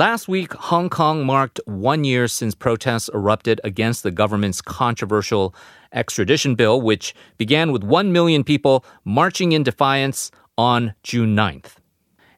Last week, Hong Kong marked one year since protests erupted against the government's controversial extradition bill, which began with 1 million people marching in defiance on June 9th.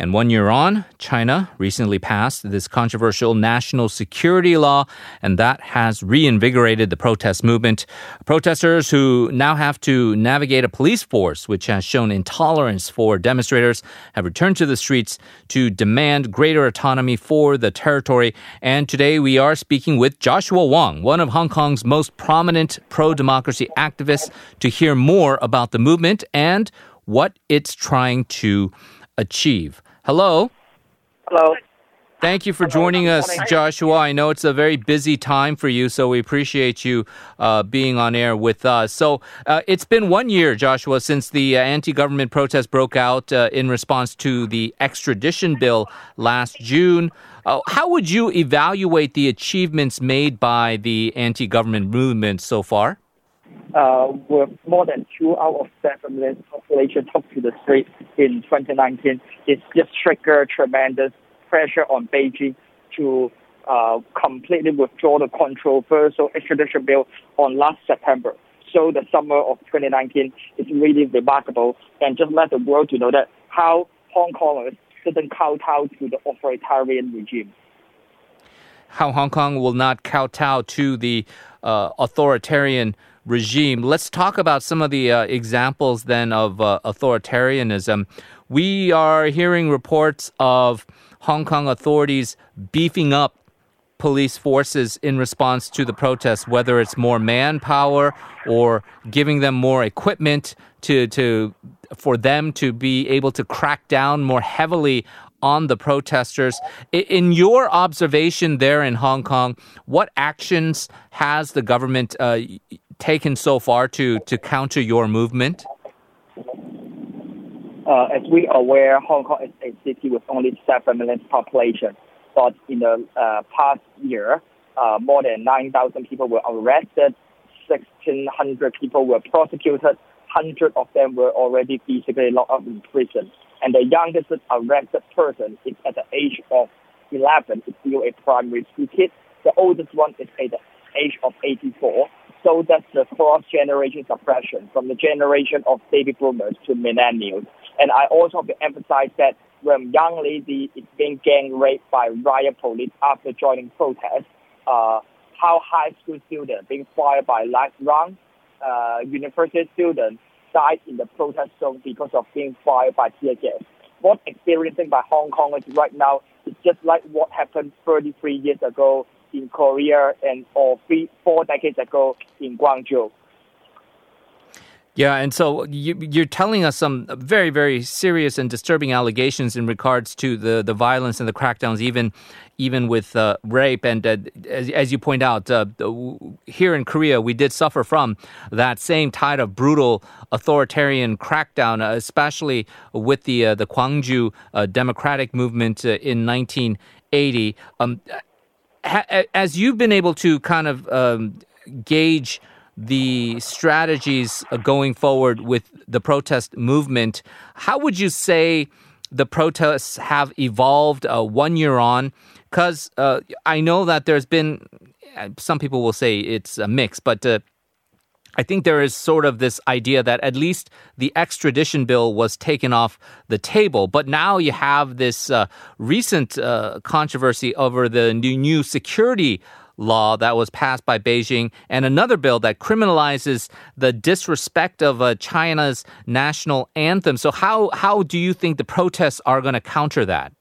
And one year on, China recently passed this controversial national security law, and that has reinvigorated the protest movement. Protesters who now have to navigate a police force which has shown intolerance for demonstrators have returned to the streets to demand greater autonomy for the territory. And today we are speaking with Joshua Wong, one of Hong Kong's most prominent pro democracy activists, to hear more about the movement and what it's trying to achieve. Hello. Hello. Thank you for joining us, Joshua. I know it's a very busy time for you, so we appreciate you uh, being on air with us. So uh, it's been one year, Joshua, since the uh, anti government protest broke out uh, in response to the extradition bill last June. Uh, how would you evaluate the achievements made by the anti government movement so far? Uh, with more than two out of seven million population took to the street in 2019, it just triggered tremendous pressure on Beijing to uh, completely withdraw the controversial extradition bill on last September. So the summer of 2019 is really remarkable and just let the world to know that how Hong Kongers didn't kowtow to the authoritarian regime. How Hong Kong will not kowtow to the uh, authoritarian regime. Let's talk about some of the uh, examples then of uh, authoritarianism. We are hearing reports of Hong Kong authorities beefing up police forces in response to the protests, whether it's more manpower or giving them more equipment to, to for them to be able to crack down more heavily on the protesters. In your observation there in Hong Kong, what actions has the government uh, taken so far to, to counter your movement? Uh, as we are aware, Hong Kong is a city with only 7 million population. But in the uh, past year, uh, more than 9,000 people were arrested, 1,600 people were prosecuted, 100 of them were already physically locked up in prison. And the youngest arrested person is at the age of 11, is still a primary school kid. The oldest one is at the age of 84. So that's the cross generation suppression from the generation of baby boomers to millennials. And I also have to emphasize that when young lady is being gang raped by riot police after joining protests, uh, how high school students being fired by light round, uh, university students died in the protest zone because of being fired by tear gas. What experiencing by Hong Kongers right now is just like what happened 33 years ago in Korea and or three, four decades ago in Gwangju. Yeah, and so you, are telling us some very, very serious and disturbing allegations in regards to the, the violence and the crackdowns, even even with uh, rape. And uh, as, as, you point out, uh, here in Korea, we did suffer from that same tide of brutal authoritarian crackdown, uh, especially with the uh, the Gwangju uh, democratic movement in 1980. Um, as you've been able to kind of um, gauge the strategies uh, going forward with the protest movement, how would you say the protests have evolved uh, one year on? Because uh, I know that there's been, uh, some people will say it's a mix, but uh, I think there is sort of this idea that at least the extradition bill was taken off the table. But now you have this uh, recent uh, controversy over the new, new security law that was passed by Beijing and another bill that criminalizes the disrespect of uh, China's national anthem. So how how do you think the protests are going to counter that?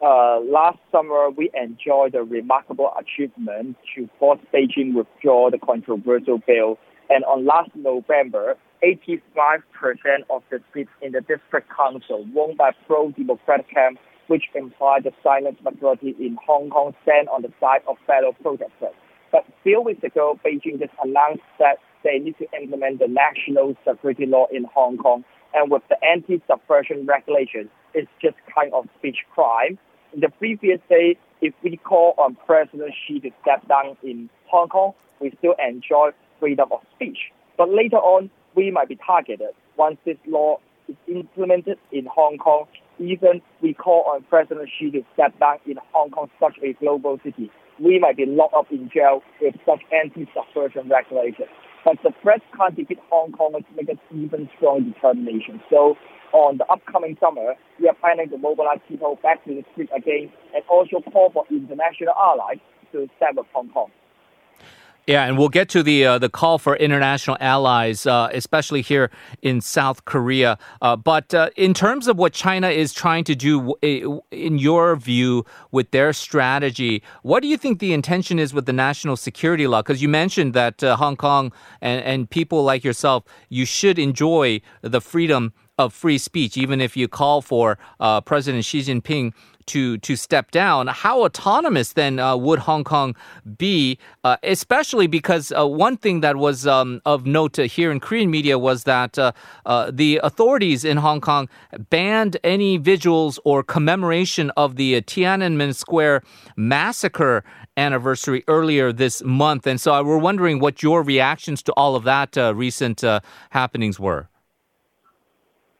Uh, last summer, we enjoyed a remarkable achievement to force Beijing withdraw the controversial bill. And on last November, 85% of the seats in the district council won by pro-democratic camp which implied the silent majority in Hong Kong stand on the side of fellow protesters. But a few weeks ago, Beijing just announced that they need to implement the national security law in Hong Kong. And with the anti-subversion regulation, it's just kind of speech crime. In the previous day, if we call on President Xi to step down in Hong Kong, we still enjoy freedom of speech. But later on, we might be targeted once this law is implemented in Hong Kong, even we call on President Xi to step down in Hong Kong, such a global city, we might be locked up in jail with such anti-subversion regulations. But the press can't defeat Hong Kong to make an even stronger determination. So on the upcoming summer, we are planning to mobilize people back to the street again and also call for international allies to stand Hong Kong. Yeah, and we'll get to the uh, the call for international allies, uh, especially here in South Korea. Uh, but uh, in terms of what China is trying to do, in your view, with their strategy, what do you think the intention is with the national security law? Because you mentioned that uh, Hong Kong and, and people like yourself, you should enjoy the freedom of free speech, even if you call for uh, President Xi Jinping to to step down. How autonomous then uh, would Hong Kong be? Uh, especially because uh, one thing that was um, of note here in Korean media was that uh, uh, the authorities in Hong Kong banned any visuals or commemoration of the Tiananmen Square massacre anniversary earlier this month, and so we're wondering what your reactions to all of that uh, recent happenings were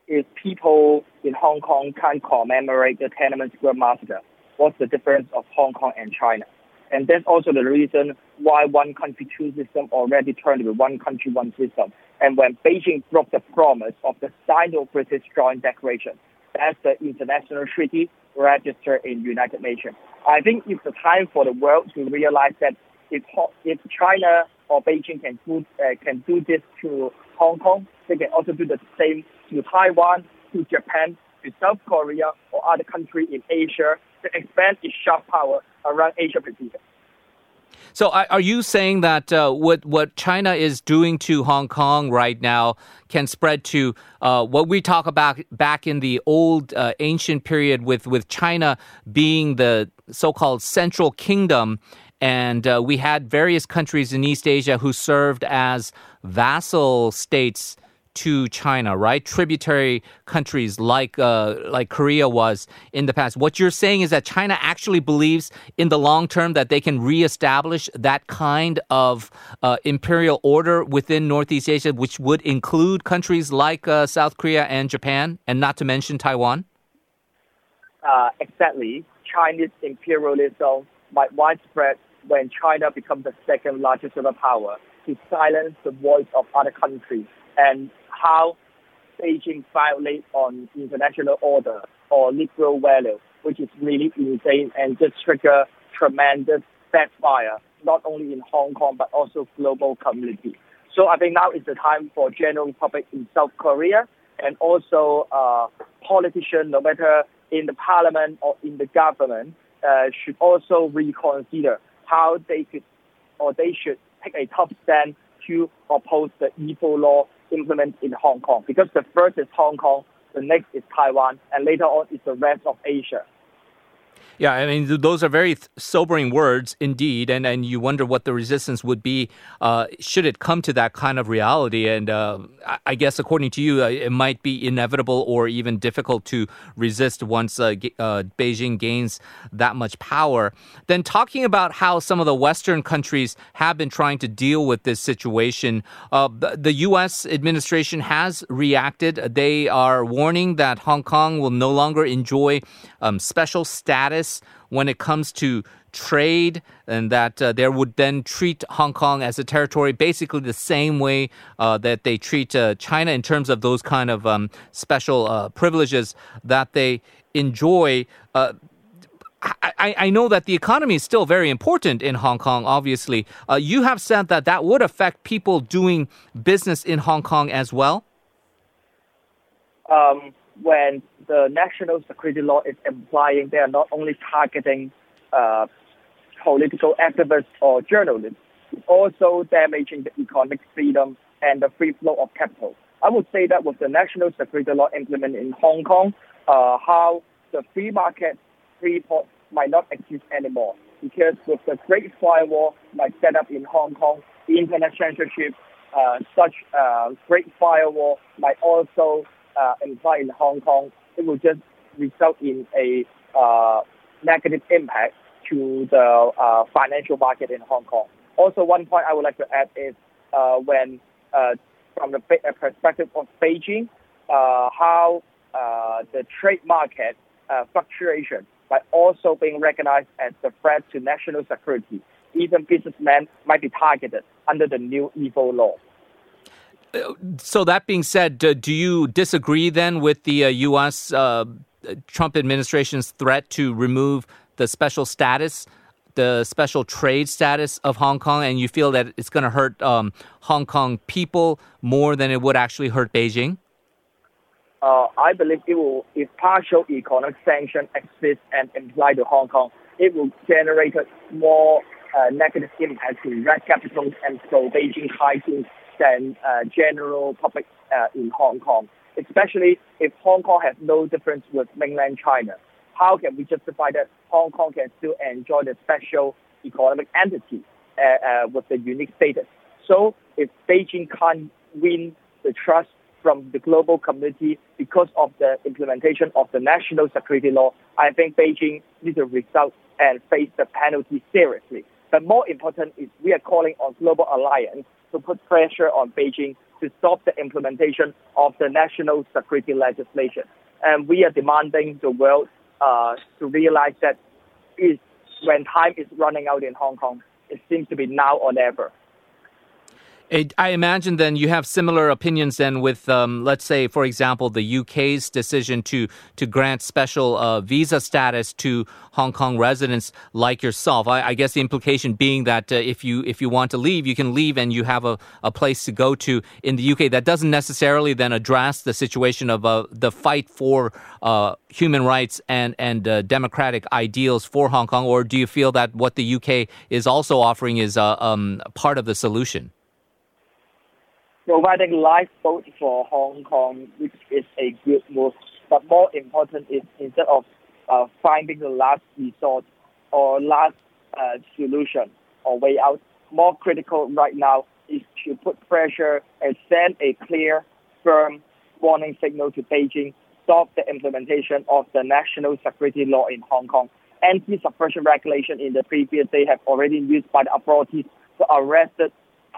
if people in Hong Kong can't commemorate the Tiananmen Square massacre, what's the difference of Hong Kong and China? And that's also the reason why one country, two system already turned to one country, one system. And when Beijing broke the promise of the Sino-British Joint Declaration, that's the international treaty registered in United Nations. I think it's the time for the world to realize that if, if China or Beijing can do, uh, can do this to Hong Kong, they can also do the same to Taiwan, to Japan, to South Korea, or other countries in Asia to expand its sharp power around Asia Pacific. So, are you saying that uh, what what China is doing to Hong Kong right now can spread to uh, what we talk about back in the old uh, ancient period with with China being the so-called Central Kingdom, and uh, we had various countries in East Asia who served as vassal states to China, right? Tributary countries like uh, like Korea was in the past. What you're saying is that China actually believes in the long term that they can reestablish that kind of uh, imperial order within Northeast Asia, which would include countries like uh, South Korea and Japan, and not to mention Taiwan. Uh, exactly, Chinese imperialism might widespread when China becomes the second largest superpower to silence the voice of other countries and how Beijing violates on international order or liberal value, which is really insane and just trigger tremendous backfire, not only in Hong Kong but also global community. So I think now is the time for general public in South Korea and also uh, politicians, no matter in the parliament or in the government, uh, should also reconsider how they could or they should take a tough stand to oppose the evil law implement in Hong Kong because the first is Hong Kong, the next is Taiwan, and later on is the rest of Asia. Yeah, I mean, those are very sobering words indeed, and, and you wonder what the resistance would be uh, should it come to that kind of reality. And uh, I guess, according to you, uh, it might be inevitable or even difficult to resist once uh, uh, Beijing gains that much power. Then, talking about how some of the Western countries have been trying to deal with this situation, the U.S. administration has reacted. They are warning that Hong Kong will no longer enjoy um, special status when it comes to trade, and that uh, would then treat Hong Kong as a territory basically the same way uh, that they treat uh, China in terms of those kind of um, special uh, privileges that they enjoy. Uh, I, I, know that the economy is still very important in Hong Kong, obviously. Uh, you have said that that would affect people doing business in Hong Kong as well? Um, when the national security law is implying they are not only targeting uh, political activists or journalists, also damaging the economic freedom and the free flow of capital. I would say that with the national security law implemented in Hong Kong, uh, how the free market, free port might not exist anymore. Because with the Great Firewall might set up in Hong Kong, internet censorship, uh, such uh, Great Firewall might also uh, imply in Hong Kong, it will just result in a uh, negative impact to the uh, financial market in Hong Kong. Also, one point I would like to add is uh, when, uh, from the uh, perspective of Beijing, uh, how uh, the trade market uh, fluctuation by also being recognized as a threat to national security. Even businessmen might be targeted under the new evil law. So that being said, do you disagree then with the U.S. Uh, Trump administration's threat to remove the special status, the special trade status of Hong Kong, and you feel that it's going to hurt um, Hong Kong people more than it would actually hurt Beijing? Uh, I believe it will, if partial economic sanction exists and apply to Hong Kong, it will generate more uh, negative impact to red capitals and so Beijing hygiene than uh, general public uh, in Hong Kong, especially if Hong Kong has no difference with mainland China. How can we justify that Hong Kong can still enjoy the special economic entity uh, uh, with the unique status? So if Beijing can't win the trust from the global community because of the implementation of the national security law, I think Beijing needs to result and face the penalty seriously. But more important is we are calling on global alliance to put pressure on Beijing to stop the implementation of the national security legislation. And we are demanding the world uh, to realize that is when time is running out in Hong Kong, it seems to be now or never. I imagine then you have similar opinions then with, um, let's say, for example, the UK's decision to to grant special uh, visa status to Hong Kong residents like yourself. I, I guess the implication being that uh, if you if you want to leave, you can leave and you have a, a place to go to in the UK. That doesn't necessarily then address the situation of uh, the fight for uh, human rights and and uh, democratic ideals for Hong Kong. Or do you feel that what the UK is also offering is uh, um, part of the solution? Providing lifeboat for Hong Kong, which is a good move. But more important is instead of uh, finding the last resort or last uh, solution or way out, more critical right now is to put pressure and send a clear, firm warning signal to Beijing, stop the implementation of the national security law in Hong Kong. Anti-subversion regulation in the previous day have already used by the authorities to arrest,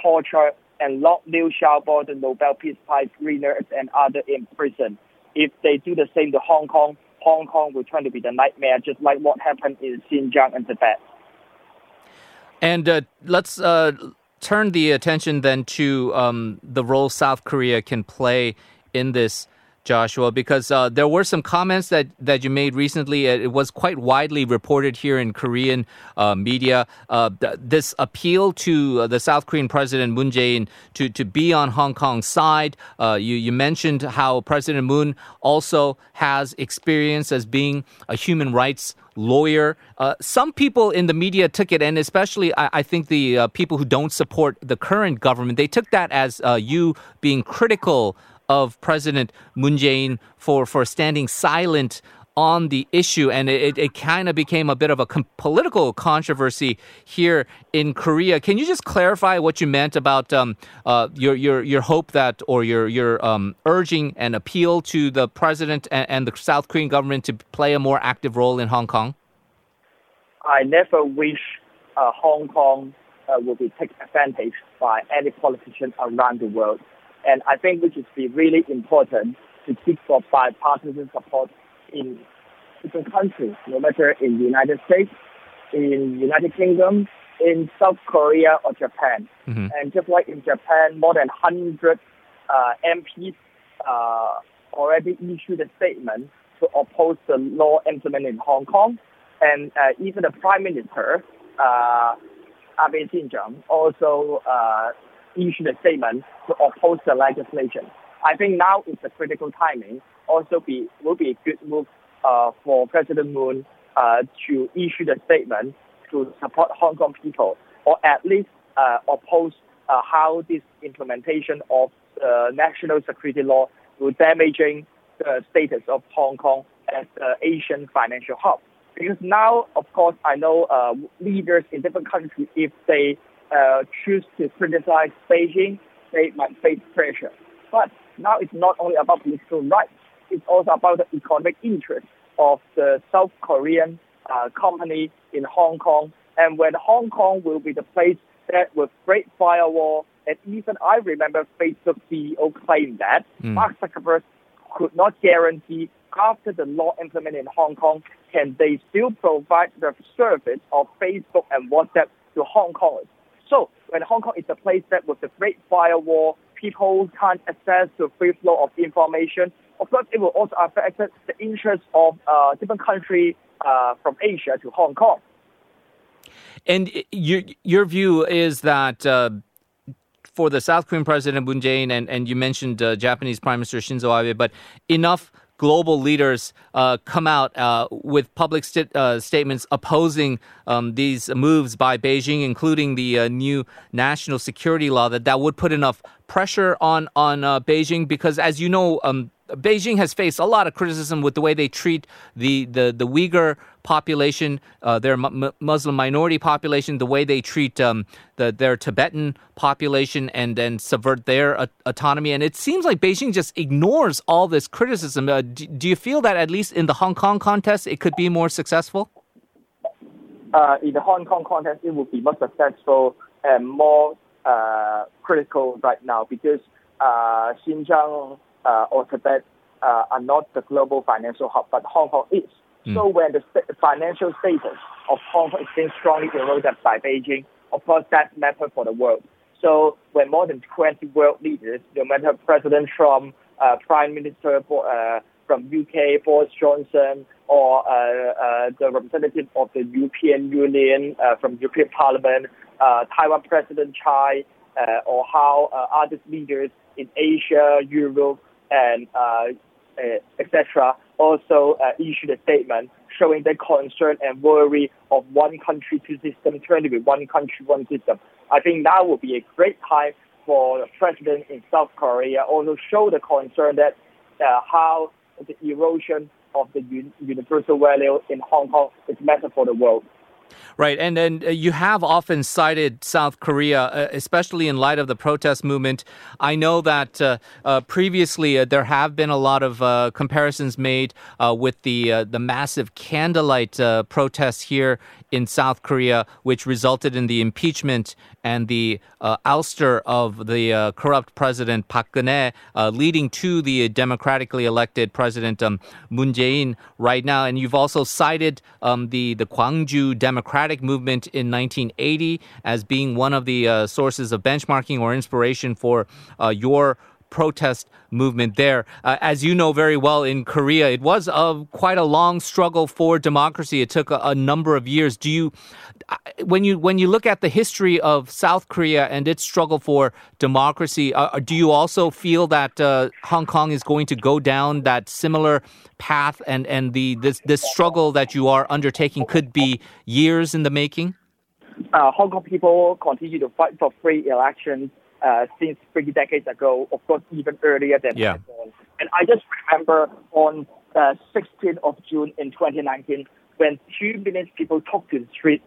torture, and lock Liu Xiaobo, the Nobel Peace Prize winners, and others in prison. If they do the same to Hong Kong, Hong Kong will turn to be the nightmare, just like what happened in Xinjiang and Tibet. And uh, let's uh, turn the attention then to um, the role South Korea can play in this Joshua, because uh, there were some comments that, that you made recently. It was quite widely reported here in Korean uh, media. Uh, th- this appeal to uh, the South Korean President Moon Jae-in to, to be on Hong Kong's side. Uh, you, you mentioned how President Moon also has experience as being a human rights lawyer. Uh, some people in the media took it, and especially I, I think the people who don't support the current government, they took that as you being critical of President Moon Jae-in for, for standing silent on the issue, and it, it kind of became a bit of a com- political controversy here in Korea. Can you just clarify what you meant about um, uh, your your your hope that, or your your um, urging and appeal to the president and, and, the South Korean government to play a more active role in Hong Kong? I never wish uh, Hong Kong uh, will be taken advantage by any politician around the world. And I think which is really important to seek for bipartisan support in different countries, no matter in the United States, in the United Kingdom, in South Korea or Japan. Mm-hmm. And just like in Japan, more than 100 uh, MPs uh, already issued a statement to oppose the law implemented in Hong Kong. And uh, even the Prime Minister, uh, Abe Jinzheng, also uh, issued a statement to oppose the legislation. I think now is the critical timing. Also, be will be a good move uh, for President Moon uh, to issue the statement to support Hong Kong people, or at least uh, oppose uh, how this implementation of the national security law will damaging the status of Hong Kong as the Asian financial hub. Because now, of course, I know uh, leaders in different countries, if they uh, choose to criticize Beijing, they might face pressure. But now it's not only about political rights, it's also about the economic interest of the South Korean uh, company in Hong Kong. And when Hong Kong will be the place that with great firewall, and even I remember Facebook CEO claimed that mm. Mark Zuckerberg could not guarantee after the law implemented in Hong Kong, can they still provide the service of Facebook and WhatsApp to Hong Kongers? So when Hong Kong is a place that with the Great Firewall, people can't access the free flow of information. Of course, it will also affect the interests of uh, different countries uh, from Asia to Hong Kong. And your your view is that. Uh, for the South Korean President Moon Jae-in and, and you mentioned uh, Japanese Prime Minister Shinzo Abe, but enough global leaders uh, come out uh, with public st- uh, statements opposing um, these moves by Beijing, including the uh, new national security law, that that would put enough pressure on on uh, Beijing because, as you know, um, Beijing has faced a lot of criticism with the way they treat the the, the Uyghur population, uh, their mu- Muslim minority population, the way they treat um, the, their Tibetan population, and then subvert their autonomy. And it seems like Beijing just ignores all this criticism. Uh, do, do, you feel that at least in the Hong Kong contest, it could be more successful? Uh, in the Hong Kong contest, it would be more successful and more uh, critical right now because uh, Xinjiang or Tibet are not the global financial hub, but Hong Kong is. Mm. So when the financial status of Hong Kong is being strongly eroded by Beijing, of course that matters for the world. So when more than 20 world leaders, no matter President Trump, uh, Prime Minister uh, from UK, Boris Johnson, or uh, uh, the representative of the European Union uh, from European Parliament, uh, Taiwan President Tsai, or how other leaders in Asia, Europe, and etc. also uh, issued a statement showing their concern and worry of one country, two system, trying to be one country, one system. I think that would be a great time for the president in South Korea also show the concern that uh, how the erosion of the universal value in Hong Kong is matter for the world. Right, and then uh, you have often cited South Korea, uh, especially in light of the protest movement. I know that uh, uh previously uh, there have been a lot of uh, comparisons made with the the massive candlelight protests here in South Korea, which resulted in the impeachment and the ouster of the corrupt president Park Geun-hye, leading to the democratically elected president um, Moon Jae-in right now. And you've also cited um, the the Gwangju Democratic Movement in 1980 as being one of the uh, sources of benchmarking or inspiration for uh, your protest movement there. Uh, as you know very well, in Korea, it was a, quite a long struggle for democracy. It took a, a number of years. Do you, uh, when you when you look at the history of South Korea and its struggle for democracy, uh, do you also feel that uh, Hong Kong is going to go down that similar path, and and the this this struggle that you are undertaking could be years in the making? Uh, Hong Kong people continue to fight for free elections uh, since three decades ago, of course, even earlier than yeah. And I just remember on uh, 16th of June in 2019, when two million people took to the streets,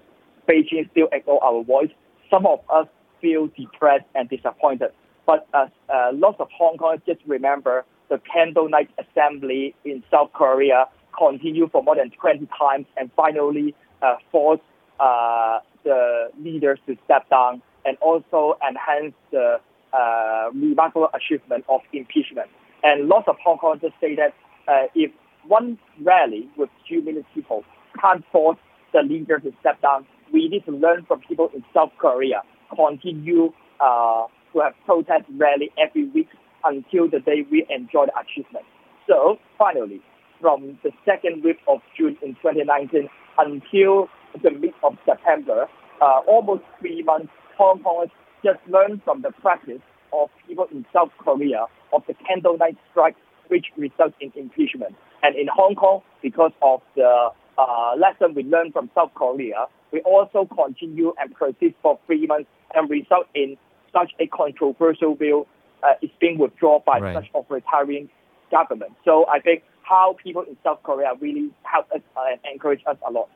Beijing still ignore our voice. Some of us feel depressed and disappointed. But uh, uh, lots of Hong Kongers just remember the candle night assembly in South Korea continued for more than 20 times and finally uh, forced uh, the leaders to step down and also enhance the uh, remarkable achievement of impeachment. And lots of Hong Kongers say that uh, if one rally with two million people can't force the leader to step down, we need to learn from people in South Korea, continue uh, to have protest rally every week until the day we enjoy the achievement. So finally, from the second week of June in 2019 until the mid of September, uh, almost three months Hong Kongers just learn from the practice of people in South Korea of the candle candlelight strike, which results in impeachment. And in Hong Kong, because of the uh, lesson we learned from South Korea, we also continue and persist for three months and result in such a controversial bill uh, is being withdrawn by right. such authoritarian government. So I think how people in South Korea really help us uh, and encourage us a lot.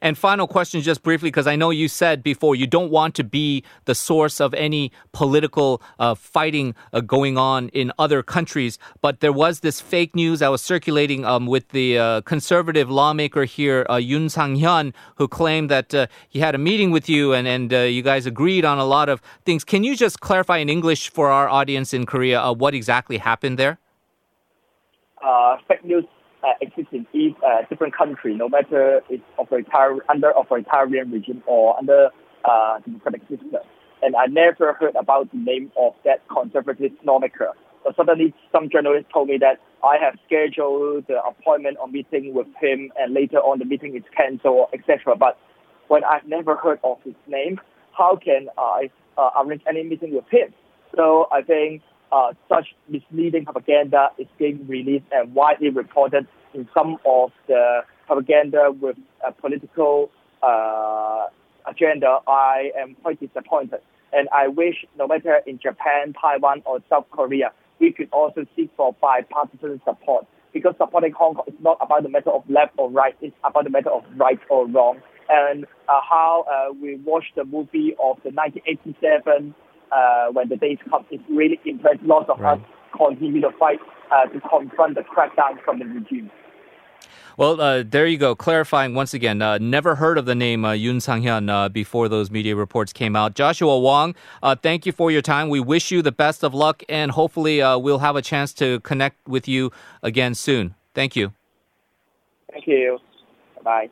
And final question, just briefly, because I know you said before you don't want to be the source of any political uh, fighting uh, going on in other countries. But there was this fake news that was circulating um, with the uh, conservative lawmaker here, uh, Yoon Sang Hyun, who claimed that uh, he had a meeting with you and, and uh, you guys agreed on a lot of things. Can you just clarify in English for our audience in Korea what exactly happened there? fake news uh, exists in each uh, different country, no matter it's authoritarian, under authoritarian regime or under uh, democratic system. And I never heard about the name of that conservative lawmaker. But suddenly, some journalists told me that I have scheduled the appointment or meeting with him, and later on the meeting is cancelled, etc. But when I've never heard of his name, how can I uh, arrange any meeting with him? So I think uh, such misleading propaganda is being released and widely reported in some of the propaganda with a political uh, agenda. I am quite disappointed. And I wish no matter in Japan, Taiwan, or South Korea, we could also seek for bipartisan support because supporting Hong Kong is not about the matter of left or right, it's about the matter of right or wrong. And uh, how uh, we watched the movie of the 1987 uh, when the days come, it really impressed lots of right. us continue to fight uh, to confront the crackdown from the regime. Well, uh, there you go. Clarifying once again, uh, never heard of the name uh, Yoon Sang Hyun uh, before those media reports came out. Joshua Wong, uh, thank you for your time. We wish you the best of luck, and hopefully uh, we'll have a chance to connect with you again soon. Thank you. Thank you. Bye.